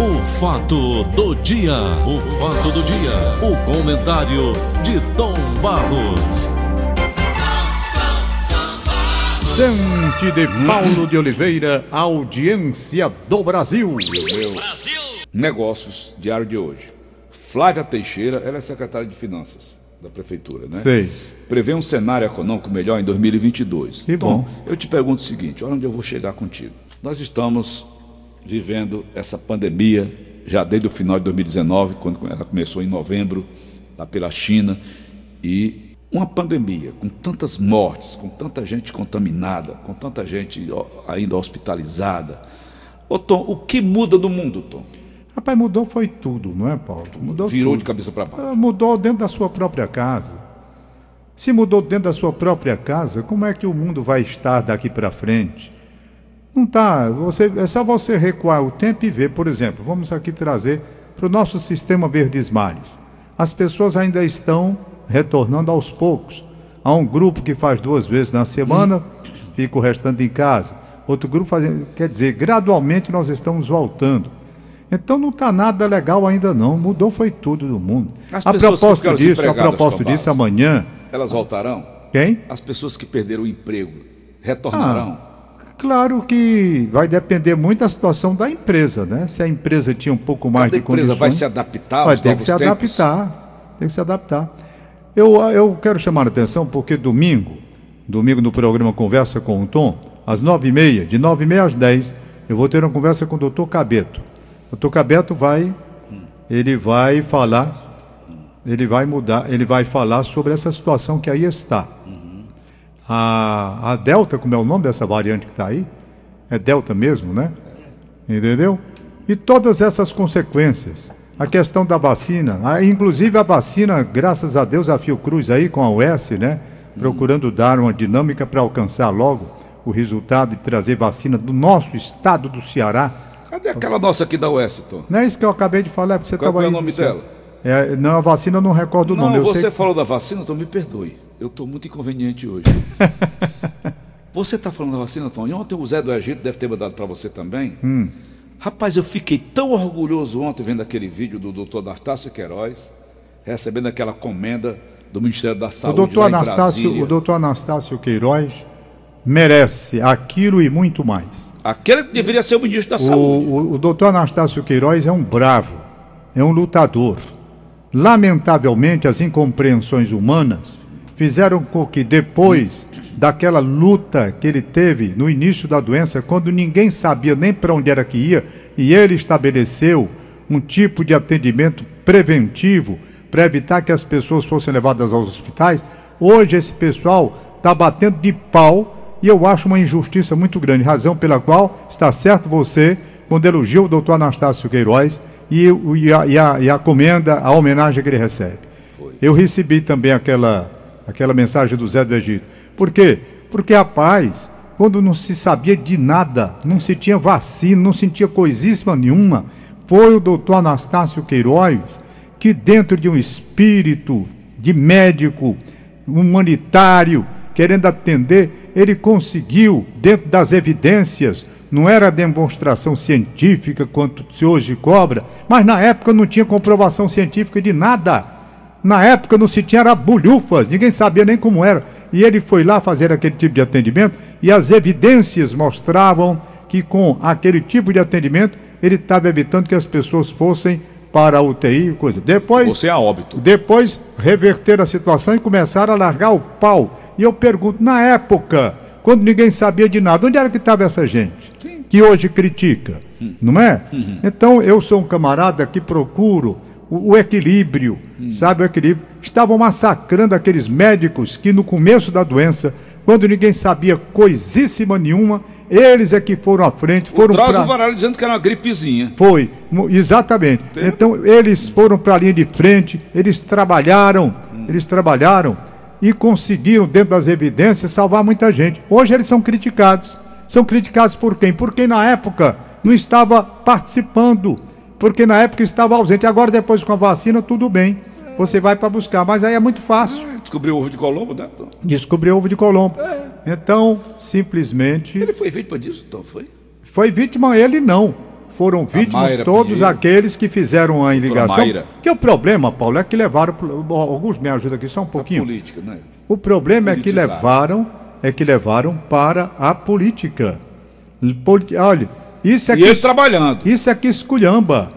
O fato do dia, o fato do dia, o comentário de Tom Barros. Sante de Paulo de Oliveira, audiência do Brasil. Negócios, diário de hoje. Flávia Teixeira, ela é secretária de Finanças da Prefeitura, né? Sei. Prevê um cenário econômico melhor em 2022. Que então, bom. eu te pergunto o seguinte: olha onde eu vou chegar contigo. Nós estamos vivendo essa pandemia já desde o final de 2019, quando ela começou em novembro, lá pela China, e uma pandemia com tantas mortes, com tanta gente contaminada, com tanta gente ainda hospitalizada. Ô Tom, o que muda no mundo, Tom? Rapaz, mudou foi tudo, não é, Paulo? Mudou Virou tudo. de cabeça para baixo. Ah, Mudou dentro da sua própria casa. Se mudou dentro da sua própria casa, como é que o mundo vai estar daqui para frente? Não tá. Você, é só você recuar o tempo e ver, por exemplo, vamos aqui trazer para o nosso sistema Verdes Mares. As pessoas ainda estão retornando aos poucos. Há um grupo que faz duas vezes na semana, fica o restante em casa. Outro grupo fazendo. Quer dizer, gradualmente nós estamos voltando. Então não está nada legal ainda não. Mudou foi tudo do mundo. As a propósito disso, a propósito disso, amanhã. Elas voltarão? Quem? As pessoas que perderam o emprego retornarão? Claro que vai depender muito da situação da empresa, né? Se a empresa tinha um pouco mais Cada de empresa condições, vai se adaptar vai ter que se tempos? adaptar, tem que se adaptar. Eu, eu quero chamar a atenção porque domingo, domingo no programa Conversa com o Tom, às nove e meia, de nove e meia às dez, eu vou ter uma conversa com o doutor Cabeto. O doutor Cabeto vai, ele vai falar, ele vai mudar, ele vai falar sobre essa situação que aí está. A, a Delta, como é o nome dessa variante que está aí? É Delta mesmo, né? Entendeu? E todas essas consequências. A questão da vacina, a- inclusive a vacina, graças a Deus, a Fiocruz aí com a US, né? Procurando dar uma dinâmica para alcançar logo o resultado e trazer vacina do nosso estado do Ceará. Cadê aquela nossa aqui da Oeste, Tom? Não é isso que eu acabei de falar, porque você Qual estava é o aí. nome dela? É, não, a vacina eu não recordo o Não, nome. Eu você sei... falou da vacina, Tom, me perdoe. Eu estou muito inconveniente hoje. você está falando da vacina, Tom? E ontem o Zé do Egito deve ter mandado para você também. Hum. Rapaz, eu fiquei tão orgulhoso ontem vendo aquele vídeo do doutor Dartácio Queiroz, recebendo aquela comenda do Ministério da O Saúde doutor, lá em Anastácio, o doutor Anastácio Queiroz merece aquilo e muito mais. Aquele que deveria ser o ministro da O, Saúde. o, o doutor Anastácio Queiroz é um bravo, é um lutador. Lamentavelmente, as incompreensões humanas fizeram com que depois daquela luta que ele teve no início da doença, quando ninguém sabia nem para onde era que ia, e ele estabeleceu um tipo de atendimento preventivo para evitar que as pessoas fossem levadas aos hospitais, hoje esse pessoal está batendo de pau e eu acho uma injustiça muito grande, razão pela qual está certo você quando elogia o doutor Anastácio Queiroz e, e a, e, a, e a comenda, a homenagem que ele recebe. Eu recebi também aquela, aquela mensagem do Zé do Egito. Por quê? Porque, rapaz, quando não se sabia de nada, não se tinha vacina, não se tinha coisíssima nenhuma, foi o doutor Anastácio Queiroz que, dentro de um espírito de médico, humanitário, querendo atender, ele conseguiu, dentro das evidências, não era demonstração científica quanto se hoje cobra, mas na época não tinha comprovação científica de nada. Na época não se tinha era bulhufas, ninguém sabia nem como era. E ele foi lá fazer aquele tipo de atendimento e as evidências mostravam que com aquele tipo de atendimento ele estava evitando que as pessoas fossem para a UTI e coisa. Depois Você é a óbito. depois reverter a situação e começaram a largar o pau. E eu pergunto, na época, quando ninguém sabia de nada, onde era que estava essa gente? Que hoje critica, não é? Então eu sou um camarada que procuro o, o equilíbrio, sabe o equilíbrio? Estavam massacrando aqueles médicos que no começo da doença, quando ninguém sabia coisíssima nenhuma, eles é que foram à frente, foram Traz pra- o Varalho dizendo que era uma gripezinha. foi, exatamente. Então eles foram para a linha de frente, eles trabalharam, eles trabalharam e conseguiram, dentro das evidências, salvar muita gente. Hoje eles são criticados. São criticados por quem? Porque na época não estava participando, porque na época estava ausente. Agora, depois com a vacina, tudo bem. Você vai para buscar, mas aí é muito fácil. Descobriu o ovo de Colombo, né? Tom? Descobrir ovo de Colombo. Então, simplesmente. Ele foi vítima disso, então foi? Foi vítima ele não. foram vítimas todos Pinheiro. aqueles que fizeram a ligação. Que o problema, Paulo, é que levaram. Alguns me ajudam aqui só um pouquinho. Política, né? O problema é que Politizar. levaram, é que levaram para a política. Olha, isso é E que ele trabalhando. isso é que esculhamba.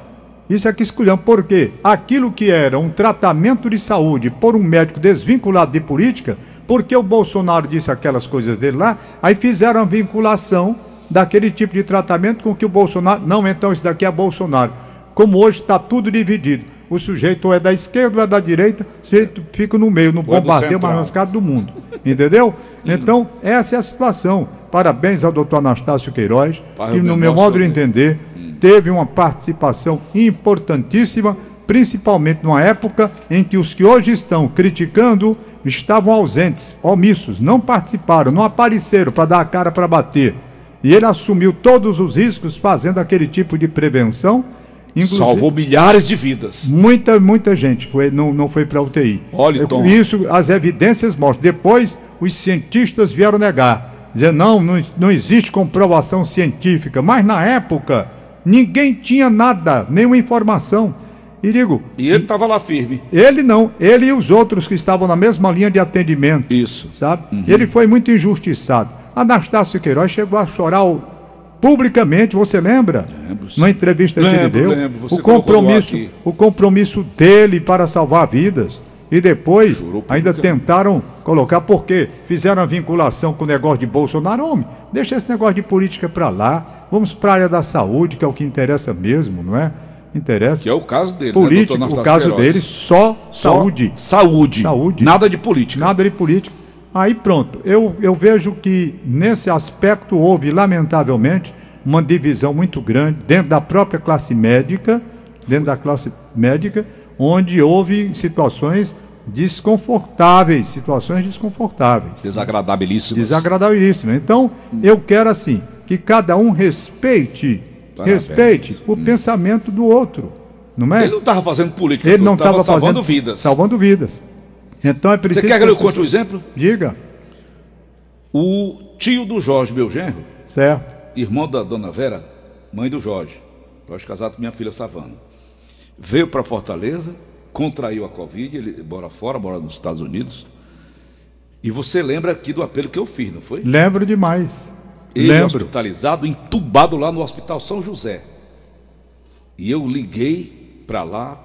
Isso é que esculhamba. Por quê? Aquilo que era um tratamento de saúde por um médico desvinculado de política, porque o Bolsonaro disse aquelas coisas dele lá, aí fizeram a vinculação daquele tipo de tratamento com que o Bolsonaro. Não, então isso daqui é Bolsonaro. Como hoje está tudo dividido. O sujeito ou é da esquerda ou é da direita, o sujeito fica no meio, no é bombardeio mais arriscado do mundo. Entendeu? Então, essa é a situação. Parabéns ao doutor Anastácio Queiroz, Pai, que, no meu modo de entender, teve uma participação importantíssima, principalmente numa época em que os que hoje estão criticando estavam ausentes, omissos, não participaram, não apareceram para dar a cara para bater. E ele assumiu todos os riscos fazendo aquele tipo de prevenção. Inclusive- Salvou milhares de vidas. Muita, muita gente foi, não, não foi para UTI. Olha, Tom. Isso, as evidências mostram. Depois, os cientistas vieram negar. Dizer, não, não, não existe comprovação científica. Mas na época, ninguém tinha nada, nenhuma informação. E digo, E ele estava lá firme. ele não, ele e os outros que estavam na mesma linha de atendimento Isso. sabe? Ele foi muito injustiçado. Anastácio Queiroz chegou a chorar publicamente, você lembra? Lembro. Na entrevista que ele deu. lembro. O compromisso, o compromisso dele para salvar vidas. E depois ainda tentaram colocar, porque fizeram a vinculação com o negócio de Bolsonaro. Homem, deixa esse negócio de política para lá. Vamos para a área da saúde, que é o que interessa mesmo, não é? Interessa. Que é o caso dele. Político, né, o caso Queiroz? dele, só, Só saúde. Saúde. Saúde. Nada de política. Nada de política. Aí pronto, eu, eu vejo que nesse aspecto houve, lamentavelmente, uma divisão muito grande dentro da própria classe médica, dentro da classe médica, onde houve situações desconfortáveis, situações desconfortáveis, Desagradabilíssimas. desagradabilíssimas. Então, eu quero assim, que cada um respeite, Parabéns. respeite o pensamento do outro, não é? Ele não estava fazendo política. Ele não estava salvando fazendo vidas. salvando vidas. Então é Você preciso quer que eu conte um exemplo? Diga, O tio do Jorge, meu genro, certo? irmão da dona Vera, mãe do Jorge, Jorge casado com minha filha Savana, veio para Fortaleza, contraiu a Covid, ele mora fora, mora nos Estados Unidos. E você lembra aqui do apelo que eu fiz, não foi? Lembro demais. Ele Lembro. hospitalizado, entubado lá no Hospital São José. E eu liguei para lá,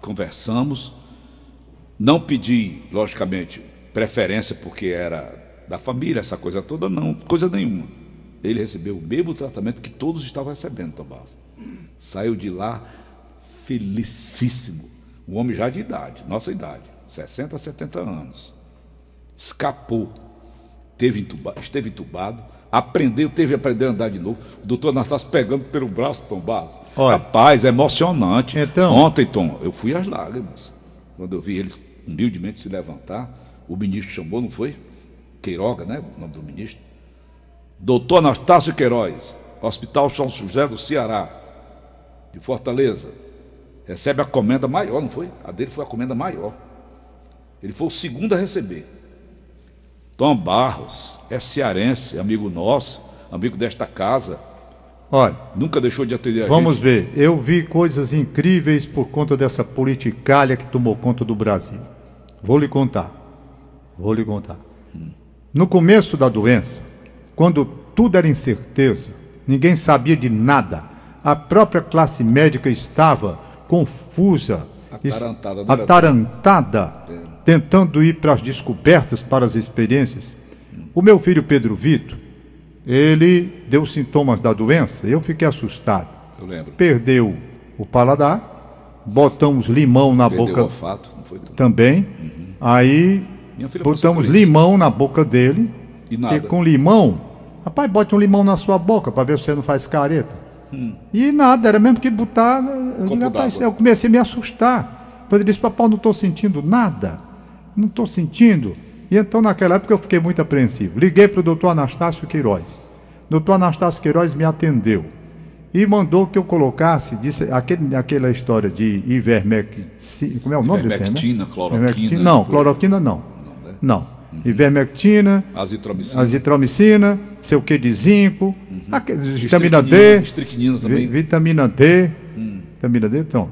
conversamos. Não pedi, logicamente, preferência porque era da família, essa coisa toda, não, coisa nenhuma. Ele recebeu o mesmo tratamento que todos estavam recebendo, Tomás. Saiu de lá felicíssimo. Um homem já de idade, nossa idade, 60, 70 anos. Escapou teve entuba- esteve entubado, aprendeu, teve aprender a andar de novo. O doutor Anastácio pegando pelo braço, Tom Barros. Rapaz, é emocionante. Então- Ontem, Tom, eu fui às lágrimas. Quando eu vi eles humildemente se levantar, o ministro chamou, não foi? Queiroga, né? O nome do ministro. Doutor Anastácio Queiroz, Hospital São José do Ceará, de Fortaleza. Recebe a comenda maior, não foi? A dele foi a comenda maior. Ele foi o segundo a receber. Tom Barros é cearense, amigo nosso, amigo desta casa, Olha, nunca deixou de atender a vamos gente. ver. Eu vi coisas incríveis por conta dessa politicalha que tomou conta do Brasil. Vou lhe contar. Vou lhe contar. No começo da doença, quando tudo era incerteza, ninguém sabia de nada, a própria classe médica estava confusa, Atarantada, atarantada, tentando ir para as descobertas, para as experiências. O meu filho Pedro Vitor, ele deu sintomas da doença, eu fiquei assustado. Eu lembro. Perdeu o paladar, botamos limão na Perdeu o boca olfato, não foi? Tom? também. Aí filha passou botamos limão na boca dele. E nada. com limão, rapaz, bote um limão na sua boca para ver se você não faz careta. E nada, era mesmo que botar. Hum. Copo rapaz, eu comecei a me assustar. Quando ele disse, papai, não estou sentindo nada. Não estou sentindo. E então, naquela época, eu fiquei muito apreensivo. Liguei para o doutor Anastácio Queiroz. O doutor Anastácio Queiroz me atendeu. E mandou que eu colocasse, disse, aquele, aquela história de ivermectina. Como é o nome desse remédio? Ivermectina, cloroquina, Ivermectina, Não, cloroquina não. Não, né? Não. ivermectina, Azitromicina. azitromicina, sei o que de zinco, aque- vitamina D, também. vitamina D, vitamina D, então.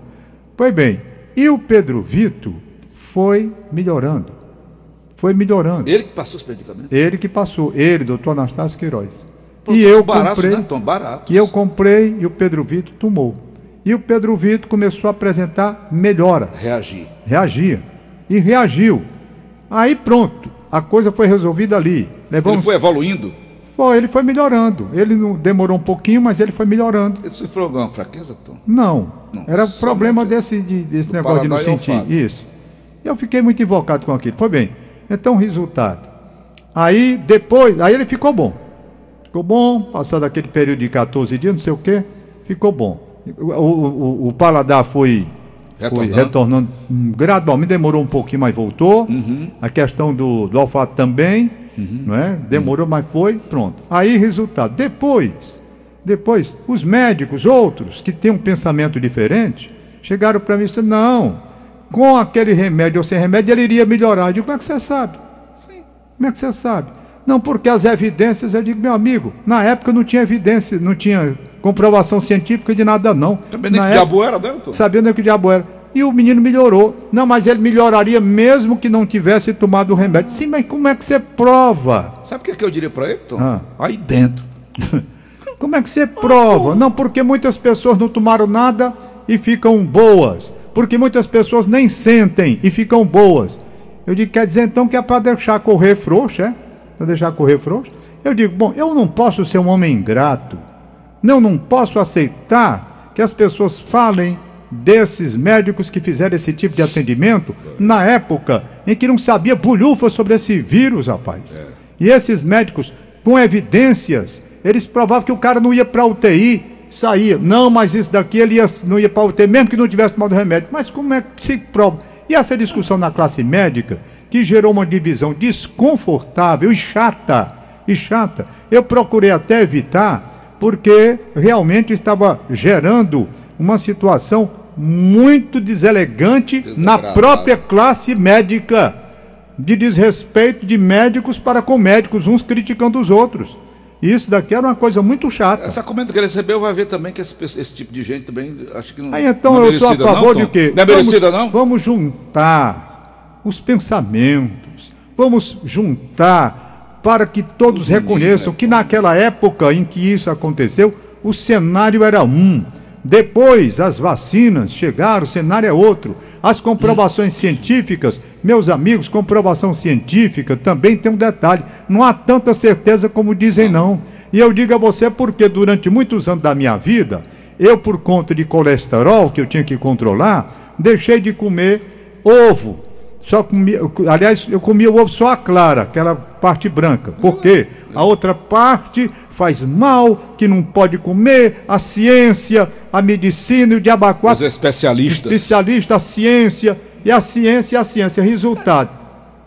Pois bem, e o Pedro Vito foi melhorando, foi melhorando. Ele que passou os medicamentos. Ele que passou, ele, doutor Anastácio Queiroz. E eu baratos, comprei, né, Tom? Baratos. e eu comprei e o Pedro Vito tomou. E o Pedro Vito começou a apresentar melhoras Reagir. reagia. E reagiu. Aí pronto, a coisa foi resolvida ali. Ele Levamos... foi evoluindo. Foi, ele foi melhorando. Ele demorou um pouquinho, mas ele foi melhorando. Ele sofreu alguma fraqueza, Tom? Não. Não, Era problema desse, de- desse negócio de não e sentir. Isso. Eu fiquei muito invocado com aquilo. Pois bem, então resultado. Aí depois, aí ele ficou bom. Ficou bom, passado aquele período de 14 dias, não sei o quê, ficou bom. O, o- o- paladar foi foi Retornando. retornando hum, gradualmente, demorou um pouquinho, mas voltou. Uhum. A questão do, do olfato também, não é? Demorou, mas foi, pronto. Aí, resultado. Depois, depois, os médicos, outros, que têm um pensamento diferente, chegaram para mim e disseram, não, com aquele remédio ou sem remédio, ele iria melhorar. Eu digo, como é que você sabe? Como é que você sabe? Não, porque as evidências, eu digo, meu amigo, na época não tinha evidência, não tinha comprovação científica de nada, não. Também nem que época- diabo era, né, Tom? sabendo que o diabo era. E o menino melhorou. Não, mas ele melhoraria mesmo que não tivesse tomado o remédio. Sim, mas como é que você prova? Sabe o que, que eu diria pra ele, Tom? Ah. Aí dentro. Como é que você prova? Não, porque muitas pessoas não tomaram nada e ficam boas. Porque muitas pessoas nem sentem e ficam boas. Eu digo, quer dizer então que é para deixar correr frouxo, é? Para deixar correr frouxo? Eu digo, bom, eu não posso ser um homem ingrato. Não, não posso aceitar que as pessoas falem desses médicos que fizeram esse tipo de atendimento na época em que não sabia bolhufa sobre esse vírus, rapaz. E esses médicos, com evidências, eles provavam que o cara não ia para UTI, saía. Não, mas isso daqui ele ia, não ia para UTI, mesmo que não tivesse tomado remédio. Mas como é que se prova? E essa discussão na classe médica, que gerou uma divisão desconfortável e chata, e chata, eu procurei até evitar, porque realmente estava gerando uma situação muito deselegante na própria classe médica de desrespeito de médicos para com médicos, uns criticando os outros. Isso daqui era uma coisa muito chata. Essa comenda que ele recebeu vai ver também que esse, esse tipo de gente também acho que não. Aí então não é eu sou a favor não, de quê? Não é merecida, vamos, não? Vamos juntar os pensamentos, vamos juntar para que todos reconheçam né, que naquela época em que isso aconteceu, o cenário era um. Depois as vacinas chegaram, o cenário é outro. As comprovações científicas, meus amigos, comprovação científica também tem um detalhe. Não há tanta certeza como dizem, não. E eu digo a você porque durante muitos anos da minha vida, eu, por conta de colesterol que eu tinha que controlar, deixei de comer ovo. Só comia, aliás, eu comia o ovo só a clara, aquela parte branca. Por quê? A outra parte faz mal, que não pode comer, a ciência, a medicina e o diabo a Os especialistas. especialista, a ciência, e a ciência e a ciência. Resultado,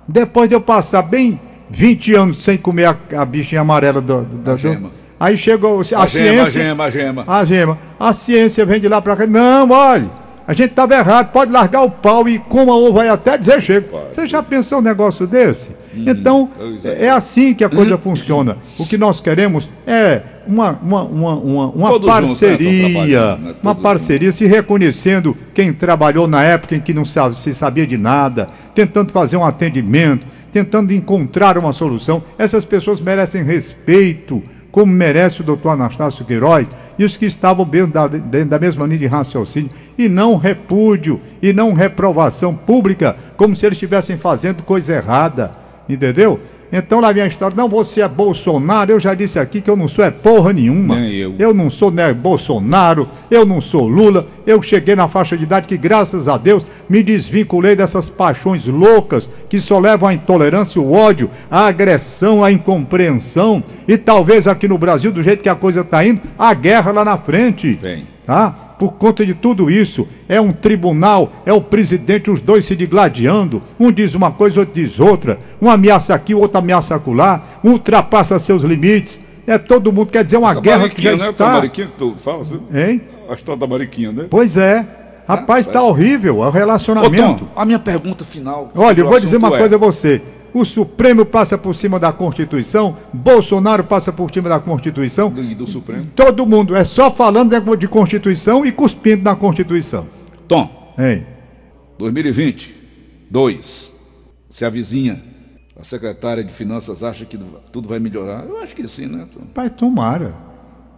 depois de eu passar bem 20 anos sem comer a, a bichinha amarela do- gema. aí chegou a, A gema, a ciência, gema, a gema. a gema, a ciência vem de lá pra cá, não, olha, a gente estava errado, pode largar o pau e coma ovo aí até dizer chega. Você já pensou um negócio desse? então, pois é. é assim que a coisa funciona. O que nós queremos é uma, uma, uma, uma, uma né, parceria, né? uma parceria, se reconhecendo quem trabalhou na época em que não sabe, se sabia de nada, tentando fazer um atendimento, tentando encontrar uma solução. Essas pessoas merecem respeito, como merece o doutor Anastácio Queiroz e os que estavam dentro da, dentro da mesma linha de raciocínio, e não repúdio, e não reprovação pública, como se eles estivessem fazendo coisa errada, entendeu? Então lá vem a história, não, você é Bolsonaro, eu já disse aqui que eu não sou é porra nenhuma. Nem eu. Eu não sou né, Bolsonaro, eu não sou Lula, eu cheguei na faixa de idade que, graças a Deus, me desvinculei dessas paixões loucas que só levam à intolerância, o ódio, à agressão, à incompreensão e talvez aqui no Brasil, do jeito que a coisa está indo, a guerra lá na frente. Vem. Tá? Por conta de tudo isso, é um tribunal, é o presidente, os dois se digladiando. Um diz uma coisa, outro diz outra. Um ameaça aqui, o outro ameaça acolá. Um ultrapassa seus limites. É todo mundo, quer dizer, uma Essa guerra que já né? está. Tá Mariquinha que tu fala assim? Hein? A história da Mariquinha, né? Pois é. Rapaz, está horrível é o Ô, relacionamento. Tom, a minha pergunta final. Olha, eu o vou dizer uma assunto coisa é, a você. O Supremo passa por cima da Constituição, Bolsonaro passa por cima da Constituição. Do, do Supremo. Todo mundo é só falando de Constituição e cuspindo na Constituição. Tom. Hein? 2020, 2. Se avizinha. A secretária de Finanças acha que tudo vai melhorar? Eu acho que sim, né? Tom? Pai, tomara.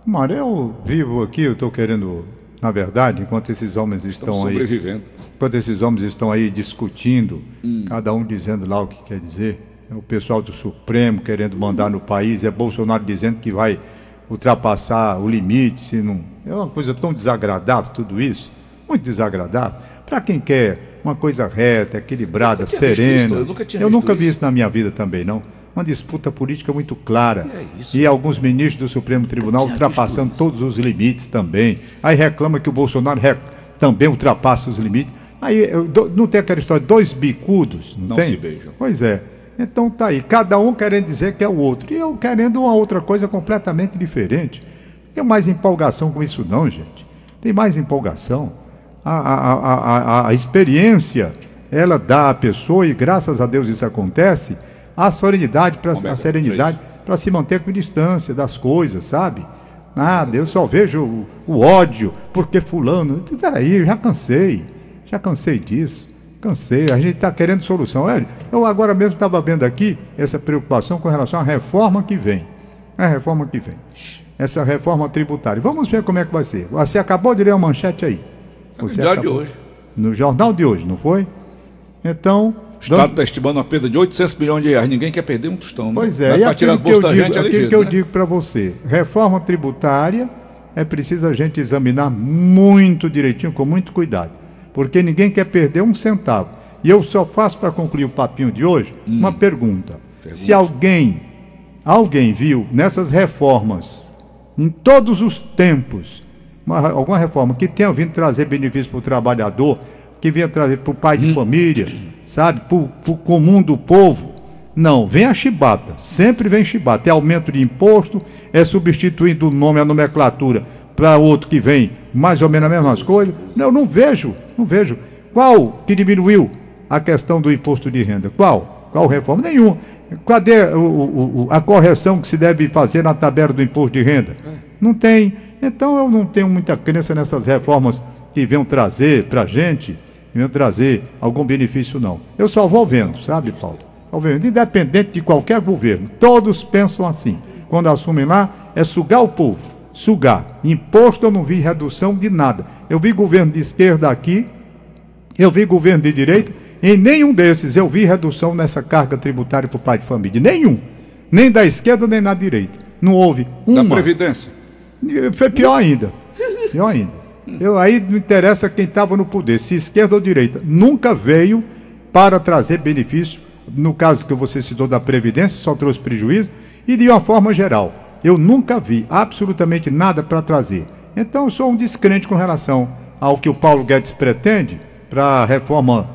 Tomara. Eu vivo aqui, eu estou querendo, na verdade, enquanto esses homens estão Estamos aí. Enquanto esses homens estão aí discutindo, cada um dizendo lá o que quer dizer, é o pessoal do Supremo querendo mandar no país, é Bolsonaro dizendo que vai ultrapassar o limite, se não. É uma coisa tão desagradável tudo isso, muito desagradável. Para quem quer uma coisa reta, equilibrada, Eu serena. eu nunca eu nunca vi isso. isso na minha vida também, não. Uma disputa política muito clara. É isso. E alguns ministros do Supremo Tribunal ultrapassando todos os limites também. Aí reclama que o Bolsonaro re- também ultrapassa os limites. Aí eu do- não tem aquela história, dois bicudos, não, Não tem? se beijam. Pois é. Então tá aí, cada um querendo dizer que é o outro. E eu querendo uma outra coisa completamente diferente. Tem mais empolgação com isso não, gente. Tem mais empolgação. A, a, a, a, a experiência, ela dá à pessoa, e graças a Deus isso acontece, a serenidade, pra, Roberto, a serenidade para se manter com distância das coisas, sabe? Nada, eu só vejo o, o ódio, porque fulano. Peraí, já cansei. Já cansei disso. Cansei, a gente está querendo solução. Olha, eu agora mesmo estava vendo aqui essa preocupação com relação à reforma que vem. É a reforma que vem. Essa reforma tributária. Vamos ver como é que vai ser. Você acabou de ler uma manchete aí. Você melhor É de hoje. No jornal de hoje, não foi? Então. O Estado está estimando uma perda de 800 milhões de reais. Ninguém quer perder um tostão. né? Pois é, Mas e aquilo do que eu da digo, gente é aquilo ligeiro, que eu né? digo para você, reforma tributária é preciso a gente examinar muito direitinho, com muito cuidado, porque ninguém quer perder um centavo. E eu só faço para concluir o papinho de hoje uma pergunta. Hum. Pergunte. Se alguém, alguém viu nessas reformas, em todos os tempos, uma- alguma reforma que tenha vindo trazer benefício para o trabalhador, que venha trazer para o pai Hum. de família, sabe, para o comum do povo, não, vem a chibata, sempre vem chibata. É aumento de imposto, é substituindo o nome, a nomenclatura para outro que vem mais ou menos as mesmas coisas. Não, não vejo, não vejo. Qual que diminuiu a questão do imposto de renda? Qual? Qual reforma? Nenhuma. Cadê o- o- a correção que se deve fazer na tabela do imposto de renda? Não tem. Então eu não tenho muita crença nessas reformas que venham trazer para a gente, que venham trazer algum benefício, não. Eu só vou vendo, sabe, Paulo? Vou vendo. Independente de qualquer governo, todos pensam assim. Quando assumem lá, é sugar o povo. Sugar. Imposto eu não vi redução de nada. Eu vi governo de esquerda aqui, eu vi governo de direita, em nenhum desses eu vi redução nessa carga tributária para o pai de família. Nenhum. Nem da esquerda, nem na direita. Não houve Da uma. Previdência. Foi pior ainda. Pior ainda. Eu, aí não interessa quem estava no poder, se esquerda ou direita. Nunca veio para trazer benefício. No caso que você citou da Previdência, só trouxe prejuízo. E de uma forma geral, eu nunca vi absolutamente nada para trazer. Então eu sou um descrente com relação ao que o Paulo Guedes pretende para a reforma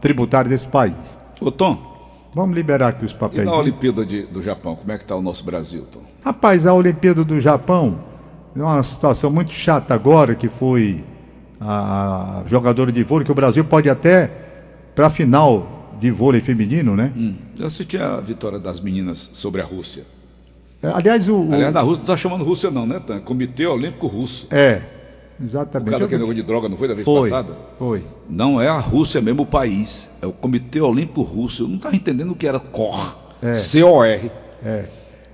tributária desse país. Ô, Tom, Vamos liberar aqui os e papéis. na Olimpíada de- do Japão, como é que está o nosso Brasil, Tom? Rapaz, a Olimpíada do Japão uma situação muito chata agora, que foi a jogadora de vôlei, que o Brasil pode até para a final de vôlei feminino, né? Hum. Eu assisti a vitória das meninas sobre a Rússia. É, Aliás, o. o- Aliás, na Rússia não está chamando Rússia não, né, Tan? Comitê Olímpico Russo. É, O exatamente. cara que negócio de droga não foi da vez foi, passada? foi. Não é a Rússia mesmo o país, é o Comitê Olímpico Russo. Eu não estava entendendo o que era COR. C-O-R. É.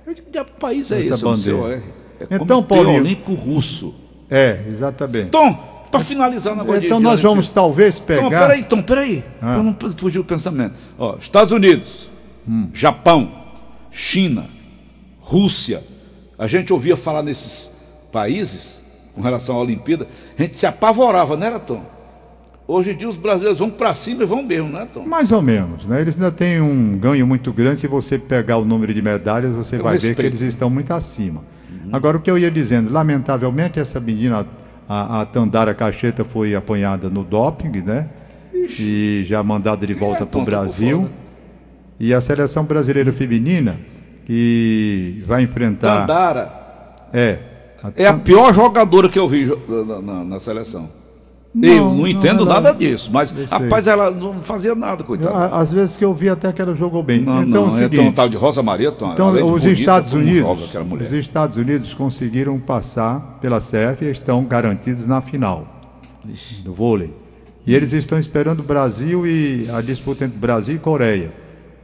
Eu digo, que país é Essa esse? É bandeira. C-O-R. É Então, Paulinho- Olímpico Russo. É, exatamente. Tom, para finalizar de- Então de nós Olimpíada. vamos talvez pegar. Tom, peraí, Tom, peraí. Ah. Para não fugir o pensamento. Ó, Estados Unidos, Hum. Japão, China, Rússia. A gente ouvia falar nesses países com relação à Olimpíada, a gente se apavorava, não era, Tom? Hoje em dia os brasileiros vão para cima e vão mesmo, né, Tom? Mais ou menos, né? Eles ainda têm um ganho muito grande. Se você pegar o número de medalhas, você Eu vai ver que respeito. eles estão muito acima. Agora, o que eu ia dizendo, lamentavelmente, essa menina, a, a Tandara Cacheta, foi apanhada no doping, né? E já mandada de volta é para o Brasil. E a seleção brasileira feminina, que vai enfrentar. Tandara É. é a pior jogadora que eu vi na, na- na seleção. Eu não, entendo ela, nada disso, mas rapaz, ela não fazia nada, coitada. Às vezes que eu vi até que ela jogou bem. Não, então, não, é seguinte, então, tal de Rosa Maria, então, então os bonita, Estados Unidos, os Estados Unidos conseguiram passar pela CF e estão garantidos na final Ixi. do vôlei. E eles estão esperando o Brasil e a disputa entre Brasil e Coreia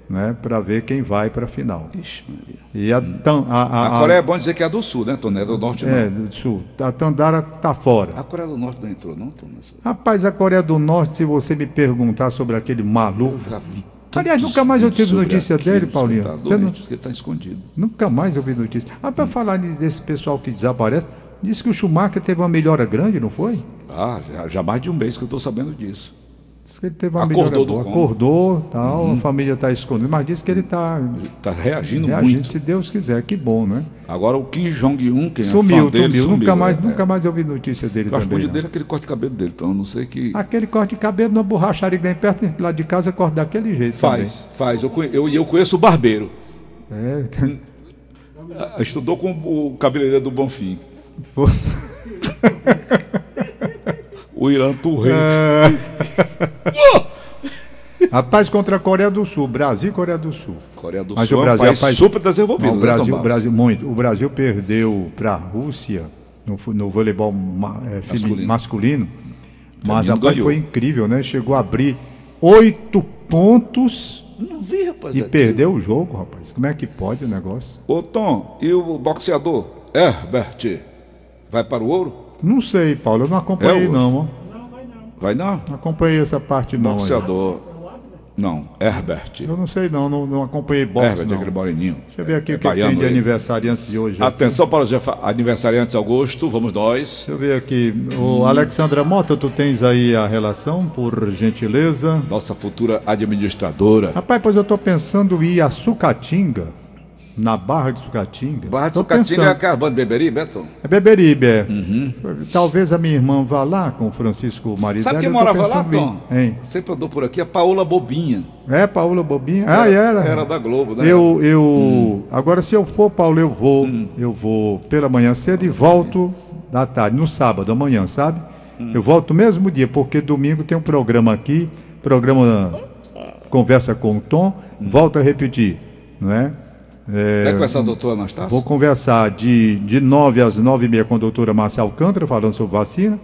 né, para ver quem vai para a final. Ixi, Maria. E a, hum. a, a, a, Coreia é bom dizer que é do Sul, né, Toné? Do Norte não. É, do Sul. A Tandara tá fora. A Coreia do Norte não entrou, não, Toné? Rapaz, a Coreia do Norte, se você me perguntar sobre aquele maluco. Eu já vi. Aliás, nunca mais eu tive notícia dele, Paulinho. Tá você não... Ele está escondido. Nunca mais eu vi notícia. Ah, para hum. falar desse pessoal que desaparece, disse que o Schumacher teve uma melhora grande, não foi? Ah, já, já mais de um mês que eu estou sabendo disso. Diz que ele teve uma acordou boa, acordou, tal, uhum. a família está escondendo, mas diz que ele está tá reagindo, reagindo muito. se Deus quiser, que bom, né? Agora o Kim Jong-un, quem sumiu, é fã dele, sumiu. Nunca mais, é. nunca mais eu vi notícia dele eu também. Dele é aquele corte de cabelo dele, então não sei que... Aquele corte de cabelo na borracharia que tem perto lá de casa, corta daquele jeito Faz, também. faz. Eu, eu, eu conheço o barbeiro. É. Estudou com o cabeleireiro do Bonfim. o Irã Turrente. É... Rapaz, contra a Coreia do Sul, Brasil e Coreia do Sul. Coreia do Mas Sul o Brasil, é um país super desenvolvido. Não, o, Brasil, né, o Brasil, muito. O Brasil perdeu para a Rússia no, no voleibol é, masculino. masculino mas a foi incrível, né? Chegou a abrir oito pontos. Não vi, rapaz. E aqui. perdeu o jogo, rapaz. Como é que pode o negócio? Ô, Tom, e o boxeador Herbert vai para o ouro? Não sei, Paulo. Eu não acompanhei, é não. Ó. Não, vai não. Vai não? Não acompanhei essa parte, não. Boxeador. Não, Herbert. Eu não sei não, não, não acompanhei boxe Herbert, não. aquele moreninho. Deixa eu ver aqui é, o que tem de ele. aniversariantes de hoje. Atenção aqui. para os aniversariantes Augusto, vamos nós. Deixa eu ver aqui. O. Alexandra Mota, tu tens aí a relação, por gentileza? Nossa futura administradora. Rapaz, pois eu estou pensando em ir a Sucatinga na Barra de Sucatinga. Barra de Tô Sucatinga pensando. é aquela banda Beberibe, Beto? É Beberibe, é. Uhum. Talvez a minha irmã vá lá com o Francisco Marido. Sabe quem morava lá, Tom? Hein? Sempre andou por aqui, a Paola Bobinha. É, Paola Bobinha? Ah, era. Era da Globo, né? Eu, eu... Hum. Agora, se eu for, Paulo, eu vou. Hum. Eu vou pela manhã cedo e volto da tarde, no sábado, amanhã, sabe? Hum. Eu volto no mesmo dia, porque domingo tem um programa aqui, programa Conversa com o Tom, hum. volto a repetir, não é? É, Vai conversar com a doutora Anastácia? Vou conversar de, de 9 às 9 e meia com a doutora Márcia Alcântara, falando sobre vacina,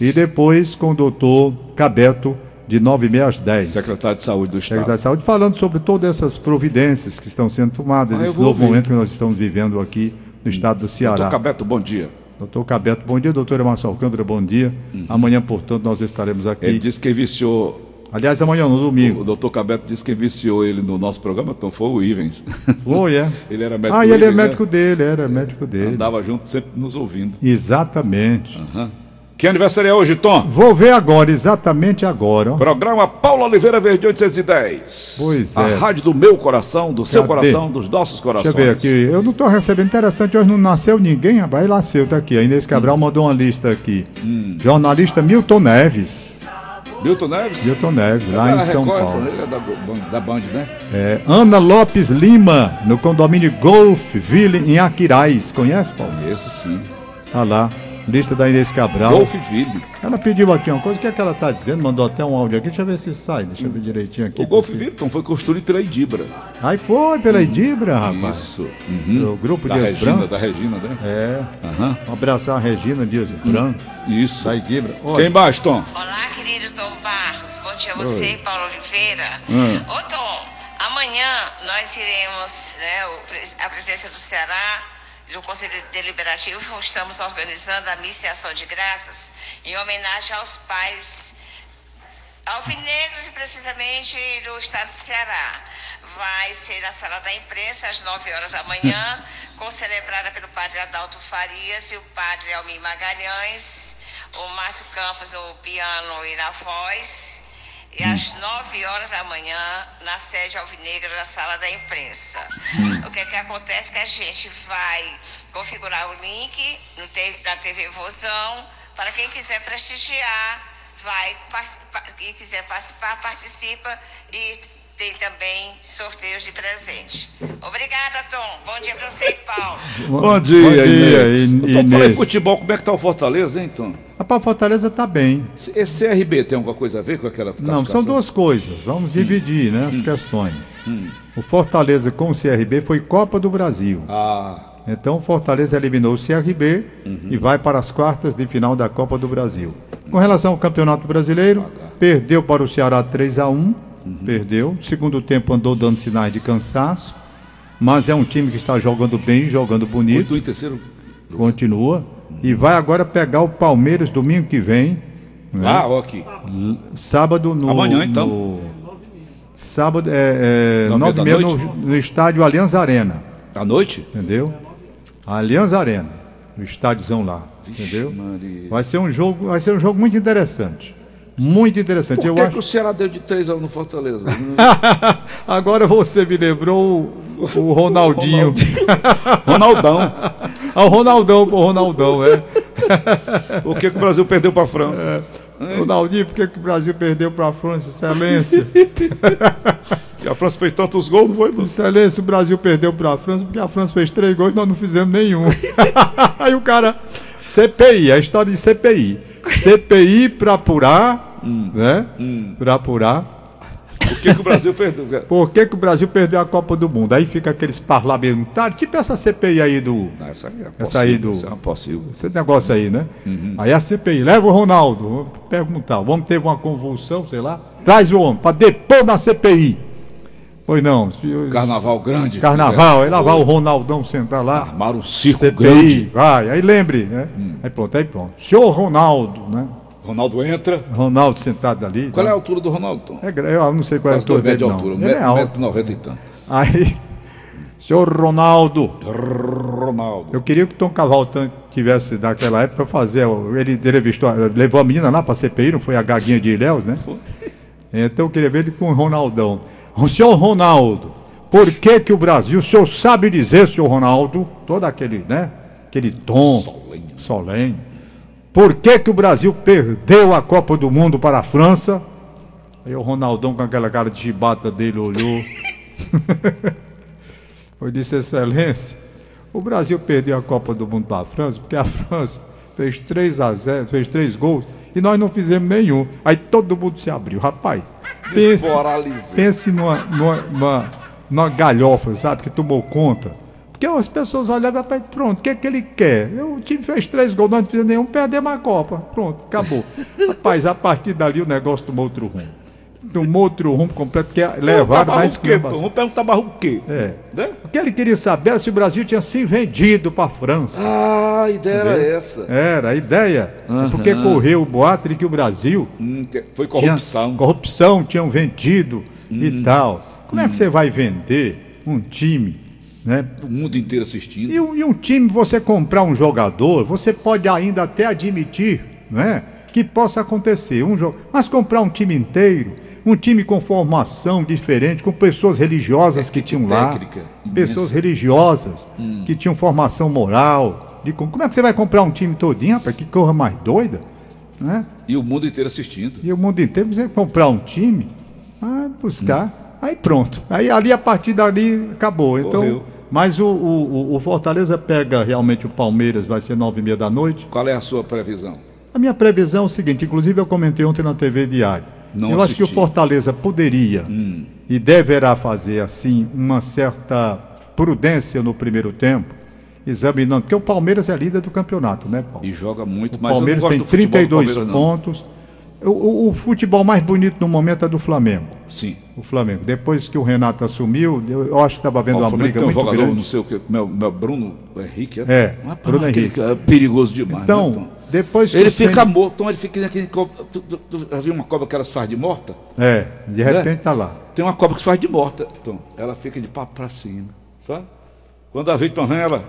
e depois com o doutor Cabeto, de 9 e meia às 10. Secretário de Saúde do Estado. Secretário de Saúde, falando sobre todas essas providências que estão sendo tomadas, ah, esse novo ouvir. momento que nós estamos vivendo aqui no estado do Ceará. Doutor Cabeto, bom dia. Doutor Cabeto, bom dia. Doutora Márcia Alcântara, bom dia. Uhum. Amanhã, portanto, nós estaremos aqui. Ele disse que viciou Aliás, amanhã, no domingo. O doutor Cabeto disse que viciou ele no nosso programa, então foi o Ivens. Foi, é. ele era médico Ah, ele é médico né? dele, era médico dele. Andava junto, sempre nos ouvindo. Exatamente. Uhum. Que aniversário é hoje, Tom? Vou ver agora, exatamente agora. Programa Paulo Oliveira Verde 810. Pois é. A rádio do meu coração, do Cadê? seu coração, dos nossos corações. Deixa eu ver aqui. Eu não estou recebendo. Interessante, hoje não nasceu ninguém, rapaz. Nasceu, tá aqui. A Inês Cabral hum. mandou uma lista aqui. Hum. Jornalista Milton Neves. Milton Neves? Milton Neves, lá em São Record, Paulo. Ele é da, da Band, né? É, Ana Lopes Lima, no condomínio Golfville, em Aquiraz. Conhece, Paulo? Conheço, sim. Tá lá. Lista da Inês Cabral. Golfville. Ela pediu aqui uma coisa, o que é que ela está dizendo? Mandou até um áudio aqui, deixa eu ver se sai, deixa eu ver direitinho aqui. O Golfville, então, foi construído pela Idibra. Aí foi, pela uhum. Idibra, rapaz. Isso. Uhum. O grupo da Dias Regina, Branco. Da Regina, né? É. Uhum. Um abraçar a Regina Dias Branco. Isso. Da Idibra. Olha. Quem mais, Tom? Olá, querido Tom Barros. Bom dia a você, Oi. Paulo Oliveira. Hum. Ô, Tom, amanhã nós iremos, né, a presidência do Ceará do Conselho Deliberativo, estamos organizando a missa e ação de graças em homenagem aos pais alvinegros e precisamente do estado de Ceará. Vai ser na sala da imprensa às 9 horas da manhã, concelebrada pelo padre Adalto Farias e o padre Almir Magalhães, o Márcio Campos, o piano e na voz e às 9 horas da manhã na sede alvinegra da sala da imprensa. Hum. O que, é que acontece é que a gente vai configurar o link no na TV Vozão para quem quiser prestigiar, vai quem quiser participar, participa e tem também sorteios de presente. Obrigada, Tom. Bom dia para você e Paulo. Bom dia, Bom dia Inês. Inês. Inês. Então, falei futebol, como é que tá o Fortaleza, hein, Tom? Rapaz, Fortaleza está bem. Esse CRB tem alguma coisa a ver com aquela Não, são duas coisas. Vamos dividir né, as questões. O Fortaleza com o CRB foi Copa do Brasil. Ah, Então o Fortaleza eliminou o CRB e vai para as quartas de final da Copa do Brasil. Com relação ao Campeonato Brasileiro, perdeu para o Ceará 3 a 1 perdeu. Segundo tempo andou dando sinais de cansaço, mas é um time que está jogando bem, jogando bonito. oito em terceiro. Continua. E vai agora pegar o Palmeiras domingo que vem. né? Ah, aqui. Sábado no. Amanhã, então. no- sábado é, é Nove e meia no, no estádio Allianz Arena. À noite? Entendeu? Allianz Arena. No estádiozão lá. entendeu? Maria. Vai ser um jogo, vai ser um jogo muito interessante. Muito interessante. Por Eu que, acho. que o Ceará deu de 3 a 1 no Fortaleza? Agora você me lembrou o, o Ronaldinho. Ronaldão. Ah, o Ronaldão, o Ronaldão, é. Por que, que o Brasil perdeu para a França? Ronaldinho, por que, que o Brasil perdeu para a França, Excelência? Que a França fez tantos gols, não foi? você? Excelência, o Brasil perdeu para a França porque a França fez três gols e nós não fizemos nenhum. Aí o cara. CPI, a história de CPI. CPI para apurar, né? Para apurar. Por que, que o Brasil perdeu? Por que, que o Brasil perdeu a Copa do Mundo? Aí fica aqueles parlamentares, tipo essa CPI aí do. Não, essa aí é possível. Essa aí do- Isso é possível. Esse negócio aí, né? Aí a CPI, leva o Ronaldo, vou perguntar, o homem teve uma convulsão, sei lá, traz o homem para depor na CPI. Pois não. Carnaval grande. Carnaval, aí lá vai o Ronaldão sentar lá. Armaram um circo CPI, grande. vai, aí lembre, né? Aí pronto, aí pronto. Senhor Ronaldo, né? Ronaldo entra. Ronaldo sentado ali. Qual é a né? altura do Ronaldo? Tom? É eu não sei qual é a altura metros de dele, altura. não. Ele é alto. metro e noventa tanto. Aí, senhor Ronaldo, Ronaldo. Eu queria que o Tom Cavalcante tivesse naquela época fazer. o- Ele entrevistou, levou a menina lá para a CPI, não foi a gaguinha de Ilhéus, né? Então eu queria ver ele com o Ronaldão. O senhor Ronaldo, por que que o Brasil, o senhor sabe dizer, senhor Ronaldo, todo aquele, né? Aquele tom Solene. solene. Por que que o Brasil perdeu a Copa do Mundo para a França? Aí o Ronaldão com aquela cara de chibata dele olhou. Eu disse, Excelência, o Brasil perdeu a Copa do Mundo para a França, porque a França fez 3 a 0, fez três gols e nós não fizemos nenhum. Aí todo mundo se abriu. Rapaz, pense, pense numa, numa, numa, numa galhofa, sabe, que tomou conta. Porque as pessoas olhavam para pronto, o que é que ele quer? O time fez três gols, nós não fizemos nenhum, perdemos a Copa. Pronto, acabou. Rapaz, a partir dali o negócio tomou outro rumo. Tomou outro rumo completo, que é levado mais que? Vamos perguntar barro o quê? É. Né? O que ele queria saber era se o Brasil tinha se vendido para a França. Ah, a ideia era essa. Era a ideia. É porque correu o boato de que o Brasil Hum, foi tinha corrupção. corrupção, tinham vendido e tal. Como é que você vai vender um time, né? O mundo inteiro assistindo. E, um- e um time, você comprar um jogador, você pode ainda até admitir, né? Que possa acontecer. Um jogo, mas comprar um time inteiro, um time com formação diferente, com pessoas religiosas que tinham lá, imensa. pessoas religiosas que tinham formação moral. de com- como é que você vai comprar um time todinho, rapaz? Que corra mais doida, né? E o mundo inteiro assistindo. E o mundo inteiro, você comprar um time, ah, buscar, aí pronto. Aí ali, a partir dali, acabou. Então, Correu. mas o, o, o Fortaleza pega realmente o Palmeiras, vai ser nove e meia da noite. Qual é a sua previsão? A minha previsão é o seguinte, inclusive eu comentei ontem na TV Diário. Não eu acho que o assisti. Hum. Fortaleza poderia e deverá fazer, assim, uma certa prudência no primeiro tempo, examinando, porque o Palmeiras é líder do campeonato, né, Paulo? E joga muito, O mas Palmeiras tem gosto do futebol do 32 Palmeiras, pontos. O, o- o futebol mais bonito no momento é do Flamengo. Sim. O Flamengo. Depois que o Renato assumiu, eu, acho que estava vendo uma briga tem um muito jogador, grande. não sei o que, meu, meu Bruno Henrique, é? É, Bruno Henrique. É perigoso demais. Então, né, depois que Ele fica morto, então ele fica naquele. Tu, tu, tu já viu uma cobra que elas faz de morta? É, de repente tá lá. Tem uma cobra que se faz de morta, Tom. Ela fica de papo pra cima, sabe? Quando a vítima vem, ela.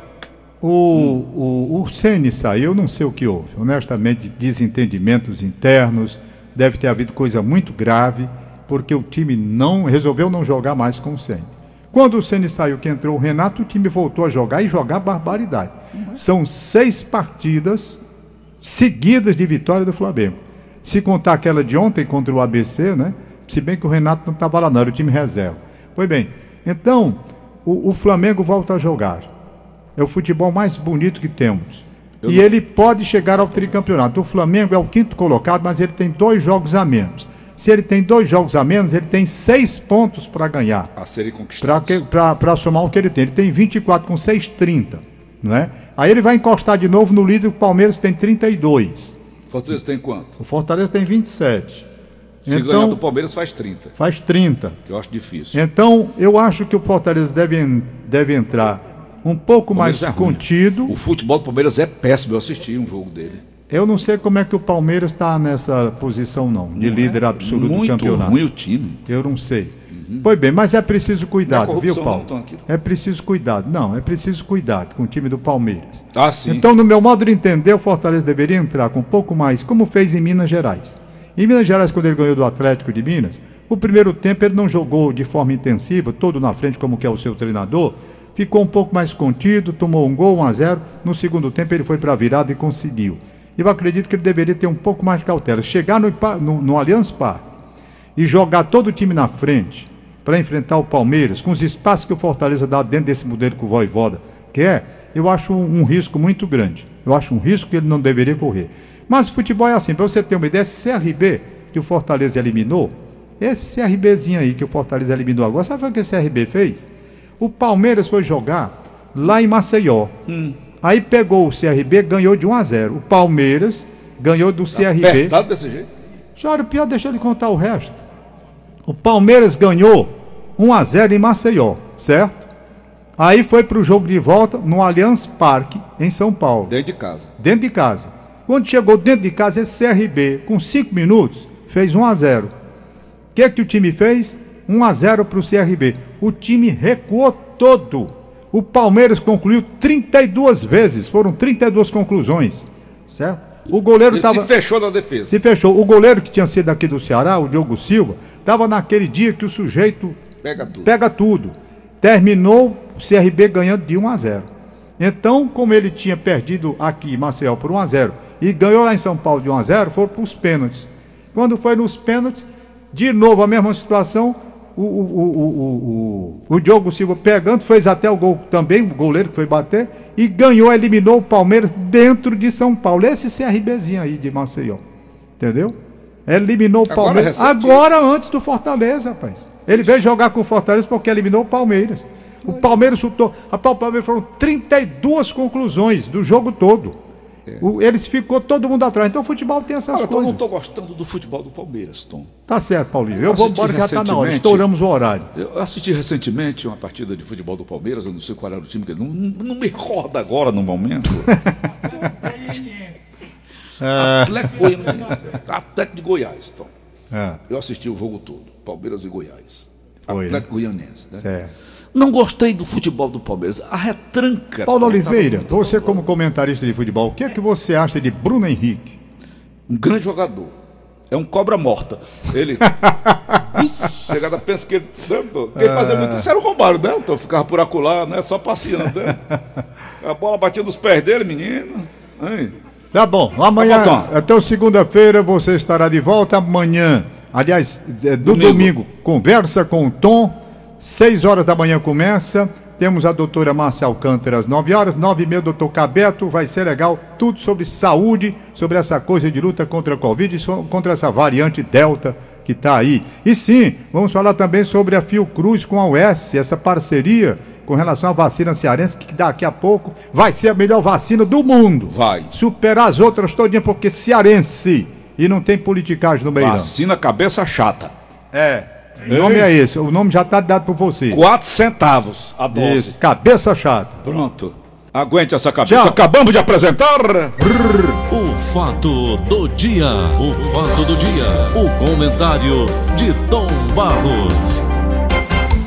O, o, o Ceni saiu, não sei o que houve. Honestamente, desentendimentos internos, deve ter havido coisa muito grave, porque o time não resolveu não jogar mais com o Ceni. Quando o Ceni saiu, que entrou o Renato, o time voltou a jogar e jogar barbaridade. São seis partidas seguidas de vitória do Flamengo. Se contar aquela de ontem contra o ABC, né? Se bem que o Renato não estava lá, não, era o time reserva. Pois bem, então o, o Flamengo volta a jogar. É o futebol mais bonito que temos. Eu e não... ele pode chegar ao tricampeonato. O Flamengo é o quinto colocado, mas ele tem dois jogos a menos. Se ele tem dois jogos a menos, ele tem seis pontos para ganhar. A serem conquistados. Para somar o que ele tem. Ele tem 24 com 6, 30. Não é? Aí ele vai encostar de novo no líder, o Palmeiras tem 32. O Fortaleza tem quanto? O Fortaleza tem 27. Se então, ganhar do Palmeiras faz 30. Faz 30. Que eu acho difícil. Então, eu acho que o Fortaleza deve, deve entrar um pouco mais é contido. O futebol do Palmeiras é péssimo, eu assisti um jogo dele. Eu não sei como é que o Palmeiras está nessa posição, não, de não líder é absoluto do campeonato. Muito ruim o time. Eu não sei. Uhum. Pois bem, mas é preciso cuidado, viu, Paulo? Não, é preciso cuidado. Não, é preciso cuidado com o time do Palmeiras. Ah, sim. Então, no meu modo de entender, o Fortaleza deveria entrar com um pouco mais, como fez em Minas Gerais. Em Minas Gerais, quando ele ganhou do Atlético de Minas, o primeiro tempo ele não jogou de forma intensiva, todo na frente, como que é o seu treinador, ficou um pouco mais contido, tomou um gol, 1 a 0 No segundo tempo ele foi para a virada e conseguiu. Eu acredito que ele deveria ter um pouco mais de cautela. Chegar no, no, no Allianz Parque e jogar todo o time na frente para enfrentar o Palmeiras, com os espaços que o Fortaleza dá dentro desse modelo que o Voivoda quer, eu acho um, um risco muito grande. Eu acho um risco que ele não deveria correr. Mas futebol é assim, para você ter uma ideia, esse CRB que o Fortaleza eliminou, esse CRBzinho aí que o Fortaleza eliminou agora, sabe o que esse CRB fez? O Palmeiras foi jogar lá em Maceió. Hum. Aí pegou o CRB, ganhou de 1 a 0. O Palmeiras ganhou do tá CRB. Apertado desse jeito? Senhora, o pior, deixa ele contar o resto. O Palmeiras ganhou 1 a 0 em Maceió, certo? Aí foi para o jogo de volta no Allianz Parque, em São Paulo. Dentro de casa. Dentro de casa. Quando chegou dentro de casa, esse CRB, com 5 minutos, fez 1 a 0. O que, que o time fez? 1 a 0 para o CRB. O time recuou todo. O Palmeiras concluiu 32 vezes, foram 32 conclusões, certo? O goleiro estava. Se fechou na defesa. Se fechou. O goleiro que tinha sido aqui do Ceará, o Diogo Silva, estava naquele dia que o sujeito pega tudo. Pega tudo. Terminou o CRB ganhando de 1 a 0. Então, como ele tinha perdido aqui em Maceió por 1 a 0 e ganhou lá em São Paulo de 1 a 0, foram para os pênaltis. Quando foi nos pênaltis, de novo a mesma situação, o, o, o, o, o Diogo Silva pegando, fez até o gol também, o goleiro que foi bater, e ganhou, eliminou o Palmeiras dentro de São Paulo. Esse CRBzinho aí de Maceió. Entendeu? Eliminou o Palmeiras. Agora, agora antes do Fortaleza, rapaz. Ele veio jogar com o Fortaleza porque eliminou o Palmeiras. O Palmeiras chutou. A Palmeiras foram 32 conclusões do jogo todo. É. O, eles ficou todo mundo atrás. Então o futebol tem essas Olha, coisas. Eu não estou gostando do futebol do Palmeiras, Tom. Tá certo, Paulinho. Eu, eu vou embora que já está na hora. Estouramos o horário. Eu assisti recentemente uma partida de futebol do Palmeiras. Eu não sei qual era o time, que não, não me roda agora no momento. é. Atlético. Atlético de Goiás, Tom. É. Eu assisti o jogo todo. Palmeiras e Goiás. Foi, Atlético? Goianiense, né? Certo. Não gostei do futebol do Palmeiras. A retranca. Paulo Oliveira, você como comentarista de futebol, o que é que você acha de Bruno Henrique? Um grande jogador. É um cobra morta. Ele. Chegada pensa que ele. Né, quem fazia muito isso era o Romário, né? Então ficava por acular, né? Só passeando, né? A bola batia nos pés dele, menino. Hein? Tá bom. Amanhã, tá até segunda-feira, você estará de volta. Amanhã, aliás, é, do domingo, domingo conversa com o Tom 6 horas da manhã começa. Temos a doutora Márcia Alcântara às 9 horas, 9 e meia, doutor Cabeto. Vai ser legal, tudo sobre saúde, sobre essa coisa de luta contra a Covid, contra essa variante Delta que está aí. E sim, vamos falar também sobre a Fiocruz com a UES, essa parceria com relação à vacina cearense, que daqui a pouco vai ser a melhor vacina do mundo. Vai. Superar as outras todinhas, porque cearense. E não tem politicagem no meio. Vacina não. cabeça chata. É. O nome é esse, o nome já está dado por você. Quatro centavos a dose. Isso, cabeça chata. Pronto. Aguente essa cabeça. Tchau. Acabamos de apresentar. O fato do dia. O fato do dia. O comentário de Tom Barros.